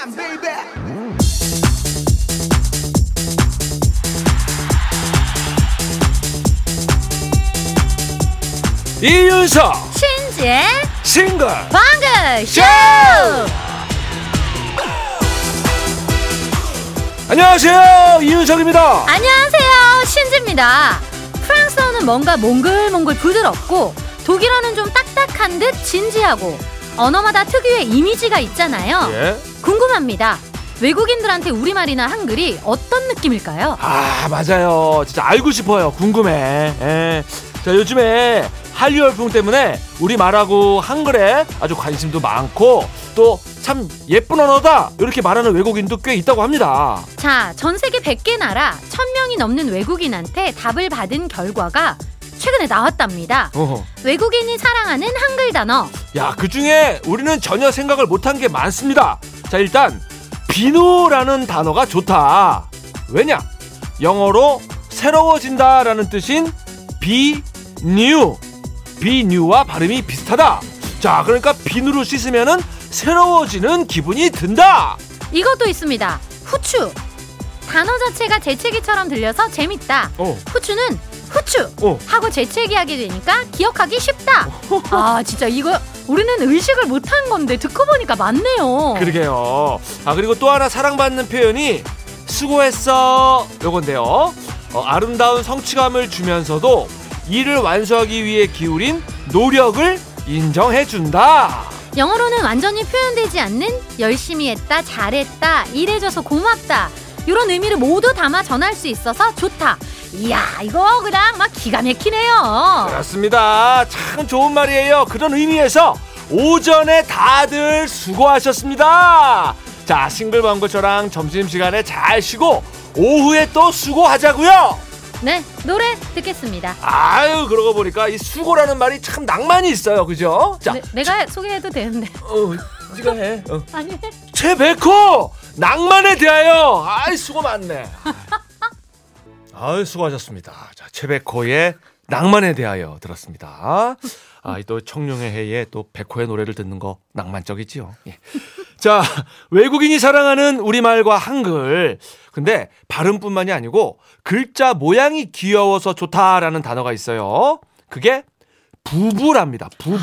time, baby. 이윤석 신지의 싱글 방글 쇼! 안녕하세요 이윤석입니다 안녕하세요, 신지입니다. 프랑스어는 뭔가 몽글몽글 부드럽고 독일어는 좀 딱딱한 듯 진지하고 언어마다 특유의 이미지가 있잖아요. 예. 궁금합니다. 외국인들한테 우리말이나 한글이 어떤 느낌일까요? 아 맞아요 진짜 알고 싶어요 궁금해 예. 자 요즘에 한류 열풍 때문에 우리 말하고 한글에 아주 관심도 많고 또 참 예쁜 언어다 이렇게 말하는 외국인도 꽤 있다고 합니다 자, 전 세계 100개 나라 1000명이 넘는 외국인한테 답을 받은 결과가 최근에 나왔답니다. 어허. 외국인이 사랑하는 한글 단어. 야, 그 중에 우리는 전혀 생각을 못한 게 많습니다. 자, 일단 비누라는 단어가 좋다. 왜냐? 영어로 새로워진다라는 뜻인 be new와 발음이 비슷하다. 자, 그러니까 비누로 씻으면은 새로워지는 기분이 든다. 이것도 있습니다. 후추. 단어 자체가 재채기처럼 들려서 재밌다. 어. 후추는 후추 어. 하고 재채기하게 되니까 기억하기 쉽다. 아 진짜 이거 우리는 의식을 못한 건데 듣고 보니까 맞네요. 그러게요. 아 그리고 또 하나 사랑받는 표현이 수고했어 요건데요. 어, 아름다운 성취감을 주면서도 일을 완수하기 위해 기울인 노력을 인정해 준다. 영어로는 완전히 표현되지 않는 열심히 했다, 잘했다, 일해줘서 고맙다 이런 의미를 모두 담아 전할 수 있어서 좋다. 이야 이거 그냥 막 기가 막히네요. 그렇습니다. 참 좋은 말이에요. 그런 의미에서 오전에 다들 수고하셨습니다. 자, 싱글벙글 저랑 점심시간에 잘 쉬고 오후에 또 수고하자고요. 네 노래 듣겠습니다. 아유, 그러고 보니까 이 수고라는 말이 참 낭만이 있어요. 그죠? 자, 네, 내가 소개해도 되는데 어, 네가 해. 어. 아니 최백호 낭만에 대하여 아이 수고 많네. 아유 수고하셨습니다. 자 최백호의 낭만에 대하여 들었습니다. 아 또 청룡의 해에 또 백호의 노래를 듣는 거 낭만적이지요. 예. 자 외국인이 사랑하는 우리말과 한글. 근데 발음뿐만이 아니고 글자 모양이 귀여워서 좋다라는 단어가 있어요. 그게 부부랍니다. 부부.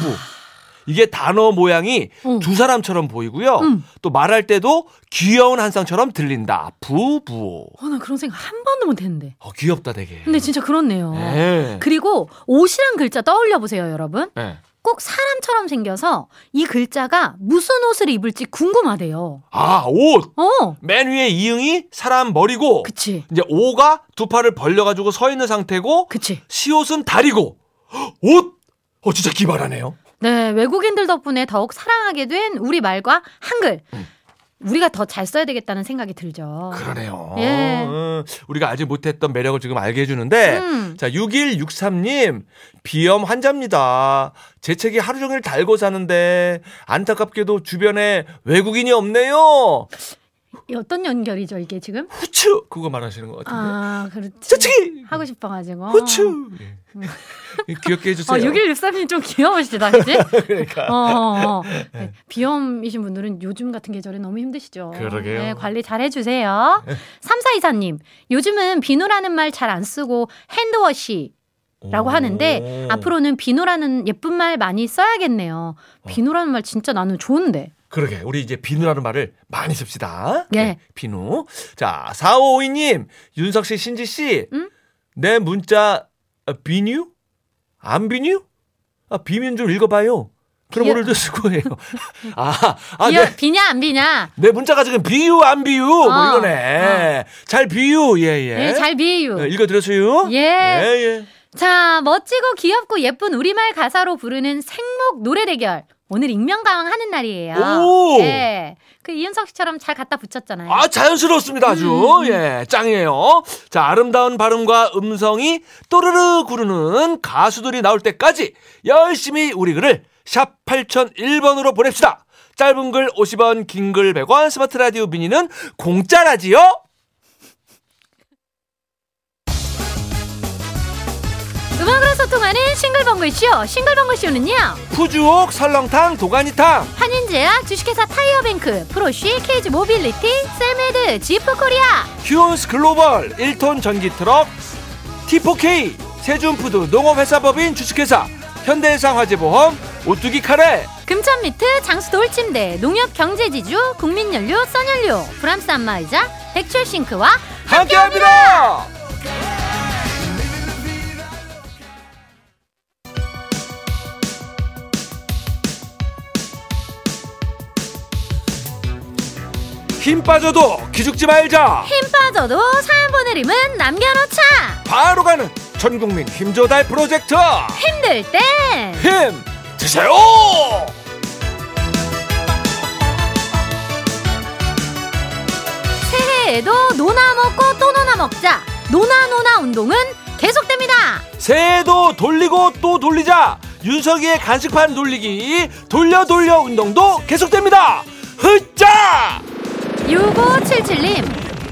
이게 단어 모양이 어. 두 사람처럼 보이고요. 음. 또 말할 때도 귀여운 한 쌍처럼 들린다. 부부. 어, 나 그런 생각 한 번도 못 했는데. 어, 귀엽다 되게. 근데 진짜 그렇네요. 네. 그리고 옷이란 글자 떠올려 보세요, 여러분. 네. 꼭 사람처럼 생겨서 이 글자가 무슨 옷을 입을지 궁금하대요. 아, 옷. 어, 맨 위에 이응이 사람 머리고 그치, 이제 오가 두 팔을 벌려 가지고 서 있는 상태고 그치. 시옷은 다리고. 헉, 옷. 어 진짜 기발하네요. 네, 외국인들 덕분에 더욱 사랑하게 된 우리 말과 한글. 음. 우리가 더 잘 써야 되겠다는 생각이 들죠. 그러네요. 예. 어, 우리가 알지 못했던 매력을 지금 알게 해주는데, 음. 자, 6163님, 비염 환자입니다. 재채기 하루 종일 달고 사는데, 안타깝게도 주변에 외국인이 없네요. 이 어떤 연결이죠, 이게 지금? 후추! 그거 말하시는 것 같은데. 아, 그렇지. 재채기! 하고 싶어가지고. 후추! 예. 귀엽게 해주세요. 어, 6163님 좀 귀여우시다, 그치? 그러니까. 어, 어, 어. 네, 비염이신 분들은 요즘 같은 계절에 너무 힘드시죠. 그러게요. 네, 관리 잘 해주세요. 3424님, 요즘은 비누라는 말 잘 안 쓰고 핸드워시. 라고 오. 하는데 앞으로는 비누라는 예쁜 말 많이 써야겠네요. 어. 비누라는 말 진짜 나는 좋은데. 그러게 우리 이제 비누라는 말을 많이 씁시다. 네, 예. 비누. 자, 4552님, 윤석 씨, 신지 씨. 응? 내 문자 어, 비유? 안 비유? 아, 비면 좀 읽어봐요. 그럼 비유- 오늘도 수고해요. 아, 아, 비야, 내, 비냐 안 비냐? 내 문자가 지금 비유 안 비유 뭐 어, 이거네. 잘 비유 예 예. 네, 잘 비유. 어, 읽어드렸어요? 예. 예 예. 자, 멋지고 귀엽고 예쁜 우리말 가사로 부르는 생목 노래 대결. 오늘 익명가왕 하는 날이에요. 오! 네. 그 이윤석 씨처럼 잘 갖다 붙였잖아요. 아, 자연스러웠습니다, 아주. 예, 짱이에요. 자, 아름다운 발음과 음성이 또르르 구르는 가수들이 나올 때까지 열심히 우리 글을 샵 8001번으로 보냅시다. 짧은 글 50원, 긴 글 100원, 스마트 라디오 미니는 공짜라지요? 음악으로 소통하는 싱글벙글 쇼. 싱글벙글 쇼는요. 푸주옥, 설렁탕, 도가니탕. 한인 신제약 주식회사 타이어뱅크 프로쉬 케이지 모빌리티 셀메드 지프코리아 휴온스 글로벌 1톤 전기 트럭 T4K 세준푸드 농업회사법인 주식회사 현대해상 화재보험 오뚜기 카레 금천미트 장수 돌침대 농협 경제지주 국민연료 써연료 프랑스 안마의자 백조싱크와 함께합니다. 힘 빠져도 기죽지 말자. 힘 빠져도 사연 보내림은 남겨놓자 바로 가는 전국민 힘조달 프로젝트 힘들 땐 힘 드세요. 새해에도 노나 먹고 또 노나 먹자 노나 노나 운동은 계속됩니다 새해도 돌리고 또 돌리자 윤석이의 간식판 돌리기 돌려 돌려 운동도 계속됩니다. 흐짜. 6577님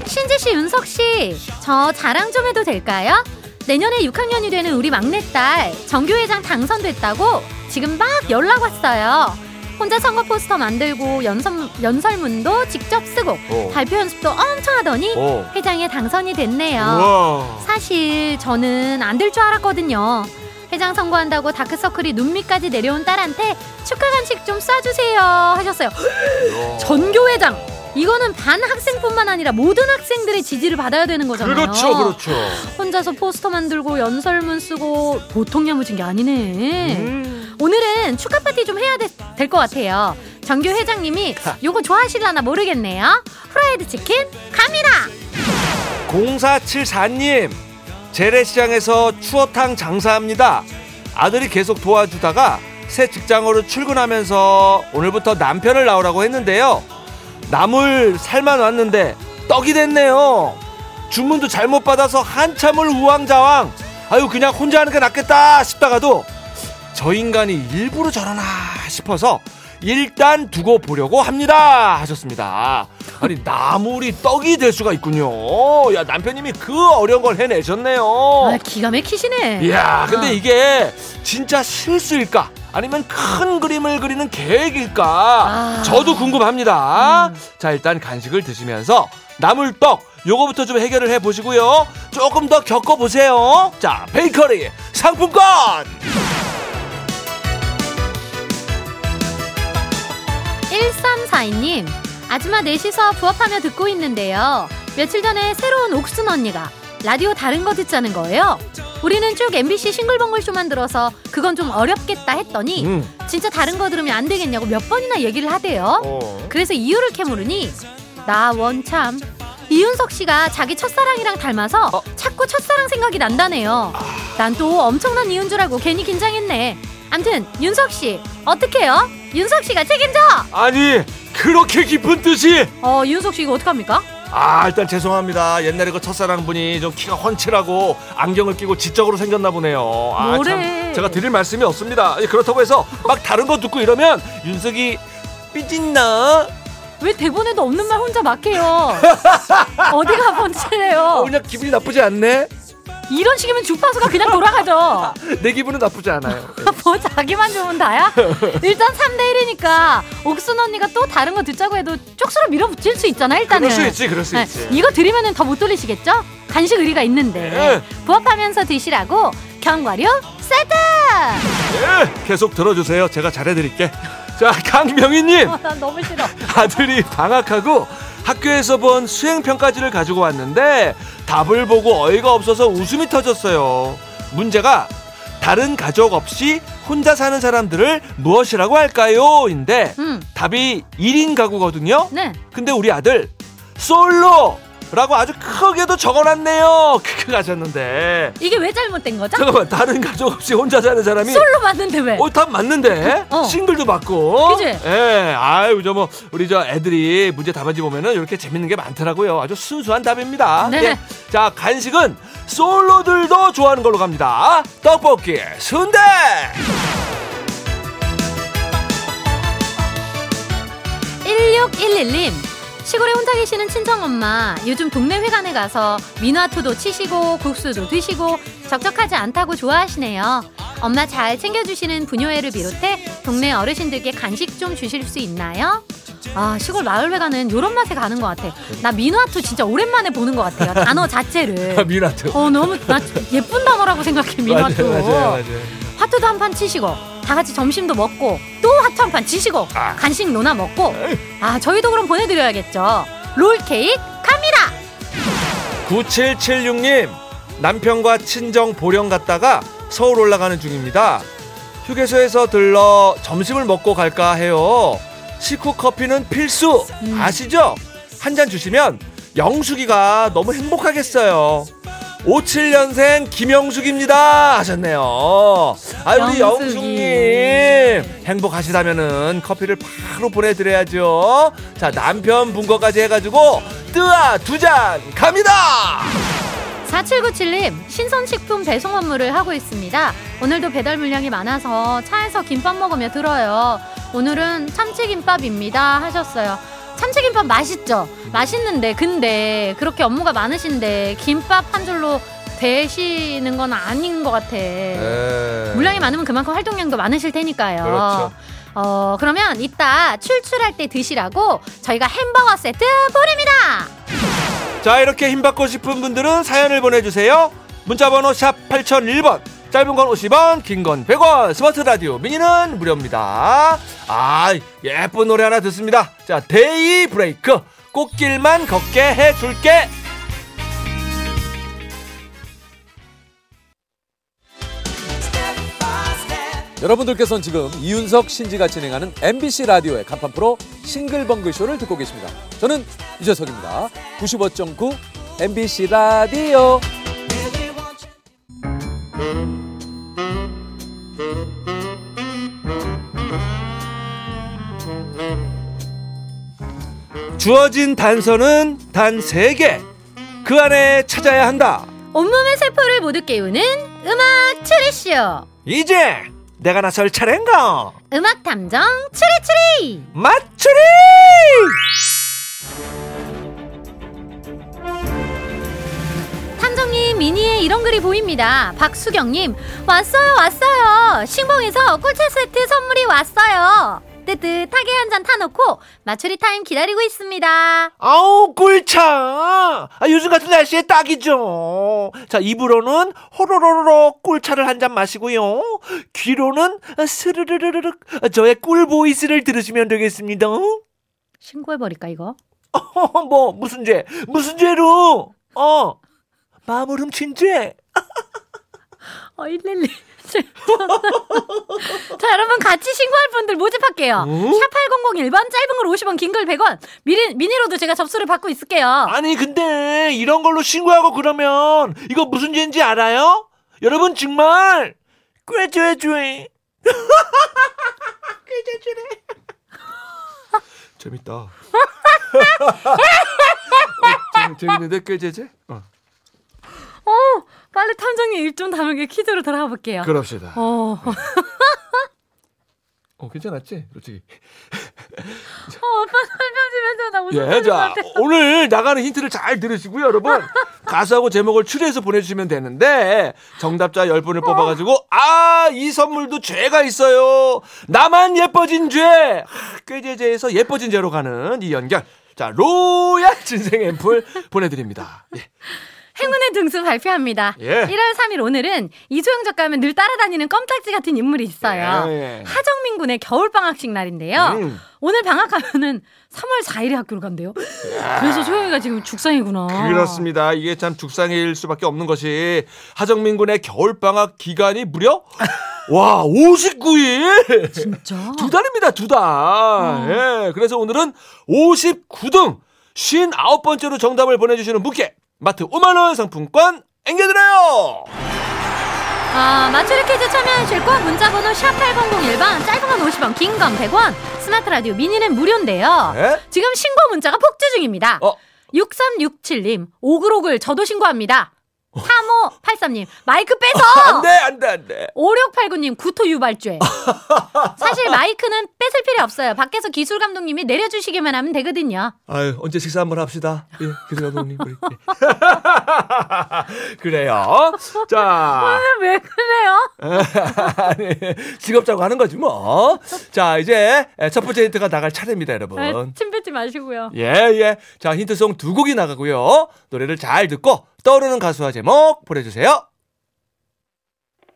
신지씨 윤석씨 저 자랑 좀 해도 될까요? 내년에 6학년이 되는 우리 막내딸 정교회장 당선됐다고 지금 막 연락 왔어요 혼자 선거 포스터 만들고 연설, 연설문도 직접 쓰고 어. 발표 연습도 엄청 하더니 어. 회장에 당선이 됐네요 우와. 사실 저는 안 될 줄 알았거든요. 회장 선거한다고 다크서클이 눈밑까지 내려온 딸한테 축하 간식 좀 싸주세요 하셨어요. 전교회장 이거는 반 학생뿐만 아니라 모든 학생들의 지지를 받아야 되는 거잖아요. 그렇죠, 그렇죠. 혼자서 포스터 만들고 연설문 쓰고 보통 야무진 게 아니네. 음. 오늘은 축하 파티 좀 해야 될 것 같아요. 전교 회장님이 요거 좋아하실라나 모르겠네요. 프라이드 치킨 갑니다. 0474님 재래시장에서 추어탕 장사합니다. 아들이 계속 도와주다가 새 직장으로 출근하면서 오늘부터 남편을 나오라고 했는데요. 나물 살만 왔는데 떡이 됐네요. 주문도 잘못 받아서 한참을 우왕좌왕. 아유 그냥 혼자 하는 게 낫겠다 싶다가도 저 인간이 일부러 저러나 싶어서 일단 두고 보려고 합니다 하셨습니다. 아니 나물이 떡이 될 수가 있군요. 야 남편님이 그 어려운 걸 해내셨네요. 아, 기가 막히시네. 이야 근데 어. 이게 진짜 실수일까? 아니면 큰 그림을 그리는 계획일까? 아. 저도 궁금합니다. 자 일단 간식을 드시면서 나물떡 요거부터 좀 해결을 해 보시고요. 조금 더 겪어 보세요. 자 베이커리 상품권. 1342님, 아줌마 넷이서 부업하며 듣고 있는데요. 며칠 전에 새로운 옥순 언니가 라디오 다른 거 듣자는 거예요. 우리는 쭉 MBC 싱글벙글쇼만 들어서 그건 좀 어렵겠다 했더니 음. 진짜 다른 거 들으면 안 되겠냐고 몇 번이나 얘기를 하대요. 어. 그래서 이유를 캐물으니 나 원참 이윤석 씨가 자기 첫사랑이랑 닮아서 어? 자꾸 첫사랑 생각이 난다네요. 난 또 엄청난 이유인 줄 알고 괜히 긴장했네. 암튼 윤석 씨 어떡해요? 윤석 씨가 책임져. 아니 그렇게 깊은 뜻이 어 윤석 씨 이거 어떡합니까? 아 일단 죄송합니다 옛날에 그 첫사랑 분이 좀 키가 훤칠하고 안경을 끼고 지적으로 생겼나 보네요 아, 뭐래. 참 제가 드릴 말씀이 없습니다 예, 그렇다고 해서 막 다른 거 듣고 이러면 윤석이 삐진나 왜 대본에도 없는 말 혼자 막 해요? 어디가 어, 번칠해요? 그냥 기분이 나쁘지 않네 이런 식이면 주파수가 그냥 돌아가죠. 내 기분은 나쁘지 않아요 뭐 자기만 좋으면 다야? 일단 3대 1이니까 옥순 언니가 또 다른 거 듣자고 해도 쪽수로 밀어붙일 수 있잖아 일단은. 그럴 수 있지 그럴 수 네, 있지 이거 들으면 더못 돌리시겠죠? 간식 의리가 있는데 네. 부업하면서 드시라고 견과류 세트. 예, 계속 들어주세요 제가 잘해드릴게 자 강명희님 어, 난 너무 싫어. 아들이 방학하고 학교에서 본 수행평가지를 가지고 왔는데 답을 보고 어이가 없어서 웃음이 터졌어요. 문제가 다른 가족 없이 혼자 사는 사람들을 무엇이라고 할까요? 인데 음, 답이 1인 가구거든요. 네. 근데 우리 아들 솔로! 라고 아주 크게도 적어놨네요. 크크 가셨는데. 이게 왜 잘못된 거죠? 잠깐만, 다른 가족 없이 혼자 사는 사람이 솔로 맞는데 왜? 어, 답 맞는데? 어. 싱글도 맞고. 그지? 예, 아유, 저 뭐, 우리 저 애들이 문제 답안지 보면은 이렇게 재밌는 게 많더라고요. 아주 순수한 답입니다. 네. 예. 자, 간식은 솔로들도 좋아하는 걸로 갑니다. 떡볶이, 순대! 1611님 시골에 혼자 계시는 친정엄마 요즘 동네 회관에 가서 민화투도 치시고 국수도 드시고 적적하지 않다고 좋아하시네요 엄마 잘 챙겨주시는 부녀회를 비롯해 동네 어르신들께 간식 좀 주실 수 있나요? 아 시골 마을회가는 요런 맛에 가는 것 같아. 나 민화투 진짜 오랜만에 보는 것 같아요. 단어 자체를. 미나트. 어 너무 나 예쁜 단어라고 생각해 민화투. 맞아요, 맞아요, 맞아요. 화투도 한 판 치시고 다 같이 점심도 먹고 또 화투 한판 치시고 아. 간식 노나 먹고 아 저희도 그럼 보내드려야겠죠. 롤 케이크 갑니다. 9776님 남편과 친정 보령 갔다가 서울 올라가는 중입니다. 휴게소에서 들러 점심을 먹고 갈까 해요. 식후 커피는 필수 음. 아시죠? 한 잔 주시면 영숙이가 너무 행복하겠어요. 57년생 김영숙입니다 하셨네요. 아 우리. 영숙님 행복하시다면은 커피를 바로 보내드려야죠. 자 남편 분 거까지 해가지고 뜨아 두 잔 갑니다. 4797님 신선식품 배송 업무를 하고 있습니다. 오늘도 배달 물량이 많아서 차에서 김밥 먹으며 들어요. 오늘은 참치김밥입니다 하셨어요. 참치김밥 맛있죠? 맛있는데 근데 그렇게 업무가 많으신데 김밥 한 줄로 되시는 건 아닌 것 같아. 물량이 많으면 그만큼 활동량도 많으실 테니까요. 그렇죠. 어 그러면 이따 출출할 때 드시라고 저희가 햄버거 세트 보냅니다. 자 이렇게 힘 받고 싶은 분들은 사연을 보내주세요. 문자번호 샵 8001번 짧은 건 50원 긴 건 100원 스마트 라디오 미니는 무료입니다. 아 예쁜 노래 하나 듣습니다. 자 데이 브레이크 꽃길만 걷게 해줄게 여러분들께서는 지금 이윤석 신지가 진행하는 MBC 라디오의 간판 프로 싱글벙글 쇼를 듣고 계십니다. 저는 유재석입니다. 95.9 MBC 라디오. 주어진 단서는 단 3개 그 안에 찾아야 한다. 온몸의 세포를 모두 깨우는 음악 추리쇼. 이제 내가 나설 차례인가? 음악 탐정 추리추리. 맞추리! 탐정님 미니에 이런 글이 보입니다. 박수경님 왔어요 왔어요. 신봉에서 꿀차 세트 선물이 왔어요. 뜨뜻하게 한 잔 타놓고 마추리 타임 기다리고 있습니다. 아우 꿀차. 아, 요즘 같은 날씨에 딱이죠. 자 입으로는 호로로로 꿀차를 한 잔 마시고요. 귀로는 스르르르르륵 저의 꿀 보이스를 들으시면 되겠습니다. 신고해버릴까 이거? 뭐 무슨 죄? 무슨 죄로? 어 마음을 훔친 죄? 어 111. 자 여러분 같이 신고할 분들 모집할게요. 응? 샵 8001번 짧은 걸 50원 긴 걸 100원 미니, 미니로도 제가 접수를 받고 있을게요. 아니 근데 이런 걸로 신고하고 그러면 이거 무슨 죄인지 알아요? 여러분 정말 꾀죄죄 꾀죄죄래 재밌다 어, 재밌, 재밌는데 꾀죄죄? 어. 어, 빨리 탐정님 입 좀 다물게 퀴즈로 들어가 볼게요. 그럽시다 어, 어, 어 괜찮았지? 솔직히 오빠 설명 좀 해줘. 나 웃음 예, 자. 오늘 나가는 힌트를 잘 들으시고요 여러분 가수하고 제목을 추리해서 보내주시면 되는데 정답자 10분을 뽑아가지고 아 이 선물도 죄가 있어요 나만 예뻐진 죄 하, 꾀죄죄에서 예뻐진 죄로 가는 이 연결 자 로얄 진생 앰플 보내드립니다 예. 행운의 등수 발표합니다. 예. 1월 3일 오늘은 이소영 작가하면 늘 따라다니는 껌딱지 같은 인물이 있어요. 예. 하정민 군의 겨울방학식 날인데요. 음. 오늘 방학하면은 3월 4일에 학교를 간대요. 그래서 소영이가 지금 죽상이구나. 그렇습니다 이게 참 죽상일 수밖에 없는 것이 하정민 군의 겨울방학 기간이 무려 와 59일 진짜? 두 달입니다, 두 달. 예, 그래서 오늘은 59등 59번째로 정답을 보내주시는 분께 마트 5만원 상품권 앵겨드려요! 아, 맞추리 퀴즈 참여하실 곳 문자번호 샵 8001번, 짧은 건 50원, 긴 건 100원, 스마트 라디오 미니는 무료인데요. 네? 지금 신고 문자가 폭주 중입니다. 어. 6367님, 오글오글 저도 신고합니다. 3583님, 마이크 빼서! 안 돼, 안 돼, 안 돼. 5689님, 구토 유발죄. 사실 마이크는 뺏을 필요 없어요. 밖에서 기술 감독님이 내려주시기만 하면 되거든요. 아유, 언제 식사 한번 합시다. 예, 기술 감독님. 우리. 예. 그래요. 자. 왜 그래요? 아니, 직업자고 하는 거지 뭐. 자, 이제 첫 번째 힌트가 나갈 차례입니다, 여러분. 아, 침 뱉지 마시고요. 예, 예. 자, 힌트송 두 곡이 나가고요. 노래를 잘 듣고 떠오르는 가수와 제목 보내주세요.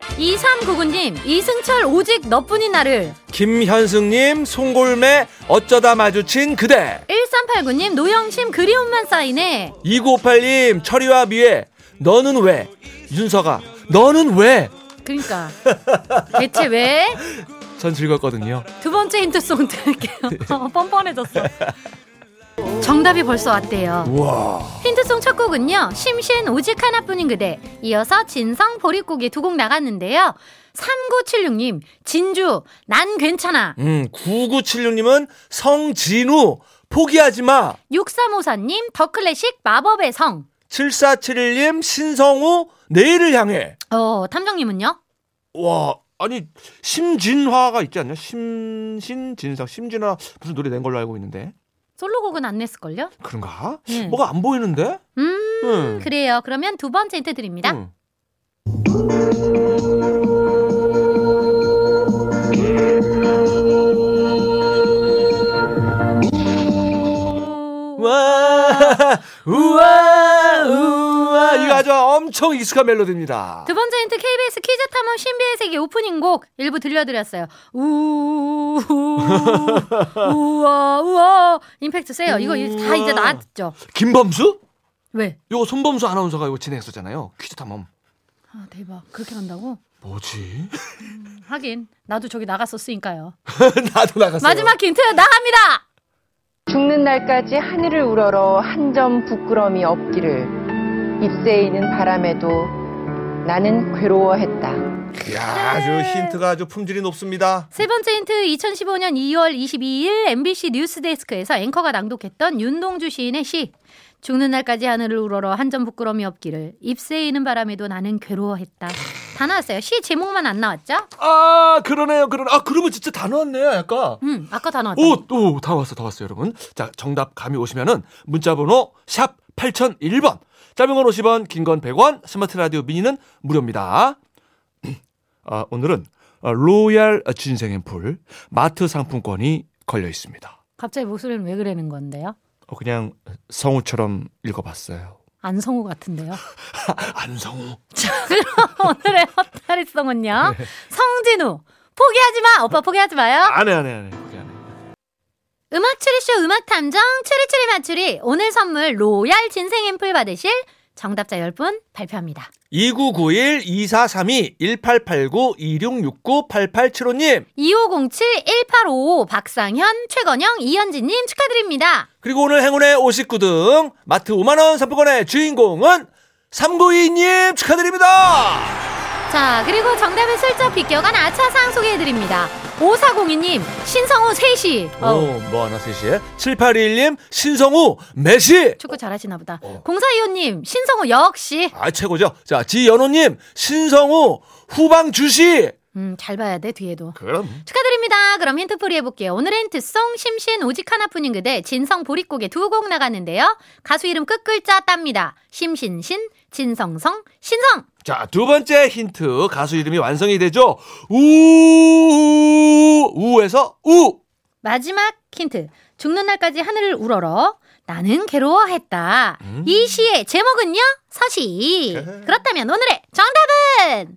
2399님, 이승철 오직 너뿐인 나를. 김현승님, 송골매, 어쩌다 마주친 그대. 1389님, 노영심 그리움만 쌓이네. 2958님, 철이와 미애, 너는 왜? 윤서가, 너는 왜? 그러니까. 대체 왜? 전 즐겁거든요. 두 번째 힌트송 들을게요. 뻔뻔해졌어. 정답이 벌써 왔대요. 우와. 힌트송 첫 곡은요. 심신 오직 하나뿐인 그대. 이어서 진성 보릿고기 두곡 나갔는데요. 3976님 진주 난 괜찮아. 음, 9976님은 성진우, 포기하지 마. 6354님 더 클래식 마법의 성. 7471님, 신성우, 내일을 향해. 어 탐정님은요? 와, 아니, 심진화가 있지 않냐? 심신, 진성, 심진화 무슨 노래 낸 걸로 알고 있는데. 솔로곡은 안 냈을걸요? 그런가? 네. 뭐가 안 보이는데? 음 음. 그래요. 그러면 두 번째 힌트 드립니다. 응. 와, 우와, 우와. 아주 엄청 익숙한 멜로디입니다. 두 번째 힌트 KBS 퀴즈 탐험 신비의 세계 오프닝 곡 일부 들려드렸어요. 우 우와 우와 임팩트 세요. 이거 다 이제 나왔죠. 김범수? 왜? 이거 손범수 아나운서가 이거 진행했었잖아요. 퀴즈 탐험. 아 대박 그렇게 간다고? 뭐지? 하긴 나도 저기 나갔었으니까요. 나도 나갔어. 마지막 힌트 나갑니다. 죽는 날까지 하늘을 우러러 한 점 부끄럼이 없기를 잎새이는 바람에도 나는 괴로워했다. 야, 아주 힌트가 아주 품질이 높습니다. 세 번째 힌트 2015년 2월 22일 MBC 뉴스데스크에서 앵커가 낭독했던 윤동주 시인의 시 죽는 날까지 하늘을 우러러 한 점 부끄럼이 없기를 잎새이는 바람에도 나는 괴로워했다. 다 나왔어요. 시 제목만 안 나왔죠? 아, 그러네요. 그러네. 아, 그러면 진짜 다 나왔네. 아까. 음, 아까 다 나왔다. 오, 오, 다 왔어, 다 왔어요, 여러분. 자, 정답 감이 오시면은 문자번호 샵 8001번. 짧은 건 50원, 긴 건 100원, 스마트 라디오 미니는 무료입니다. 아, 오늘은 어, 로얄 진생앰플 마트 상품권이 걸려 있습니다. 갑자기 목소리는 왜 그러는 건데요? 어, 그냥 성우처럼 읽어봤어요. 안성우 같은데요. 안성우. 자, 그럼 오늘의 헛다리송은요. 성진우. 포기하지 마. 오빠 포기하지 마요. 안 해, 안 해, 안 해. 음악 추리쇼 음악 탐정 추리추리 맞추리. 오늘 선물 로얄 진생 앰플 받으실 정답자 10분 발표합니다. 2991-2432-1889-2669-8875님. 2507-1855 박상현, 최건영, 이현진님 축하드립니다. 그리고 오늘 행운의 59등 마트 5만원 상품권의 주인공은 392님 축하드립니다. 자, 그리고 정답을 슬쩍 비껴간 아차상 소개해드립니다. 5402님, 신성우 3시. 어, 오, 뭐 하나 셋이에 7821님 신성우 메시. 축구 잘하시나 보다. 어. 0425님, 신성우 역시. 아 최고죠. 자 지연호님 신성우 후방 주시. 음, 잘 봐야 돼, 뒤에도. 그럼 축하드립니다. 그럼 힌트 풀이 해볼게요. 오늘의 힌트송 심신 오직 하나뿐인 그대 진성 보릿고개 두 곡 나갔는데요. 가수 이름 끝글자 땁니다. 심신신 진성성 신성 자 두 번째 힌트 가수 이름이 완성이 되죠. 우 우에서 우. 마지막 힌트 죽는 날까지 하늘을 우러러 나는 괴로워했다. 이 시의 제목은요 서시. 그렇다면 오늘의 정답은.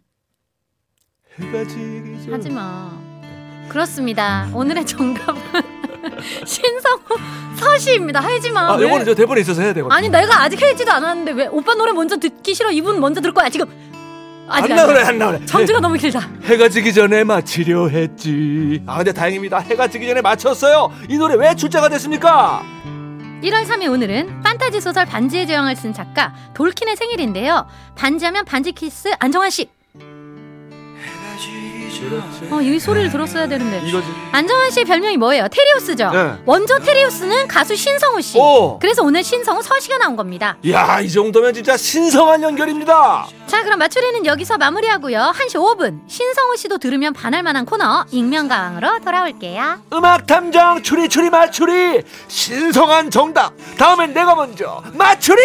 하지마. 그렇습니다. 오늘의 정답은 신성우 서시입니다. 하지마. 아 왜? 요거는 저 대본에 있어서 해야 되거든요. 아니 내가 아직 해지도 않았는데 왜 오빠 노래 먼저 듣기 싫어 이분 먼저 들을 거야 지금 안 아직 나오네 안 나오네. 전주가 너무 길다 해가 지기 전에 마치려 했지. 아 근데 다행입니다. 해가 지기 전에 마쳤어요. 이 노래 왜 출제가 됐습니까? 1월 3일 오늘은 판타지 소설 반지의 제왕을 쓴 작가 톨킨의 생일인데요 반지하면 반지 키스 안정환 씨 어, 이 소리를 들었어야 되는데. 이거지. 안정환 씨의 별명이 뭐예요? 테리우스죠. 네. 원조 테리우스는 가수 신성우 씨. 오. 그래서 오늘 신성우 서씨가 나온 겁니다. 야, 이 정도면 진짜 신성한 연결입니다. 자, 그럼 맞추리는 여기서 마무리하고요. 1시 5분 신성우 씨도 들으면 반할 만한 코너 익명가왕으로 돌아올게요. 음악 탐정 추리 추리 맞추리 신성한 정답. 다음엔 내가 먼저 맞추리.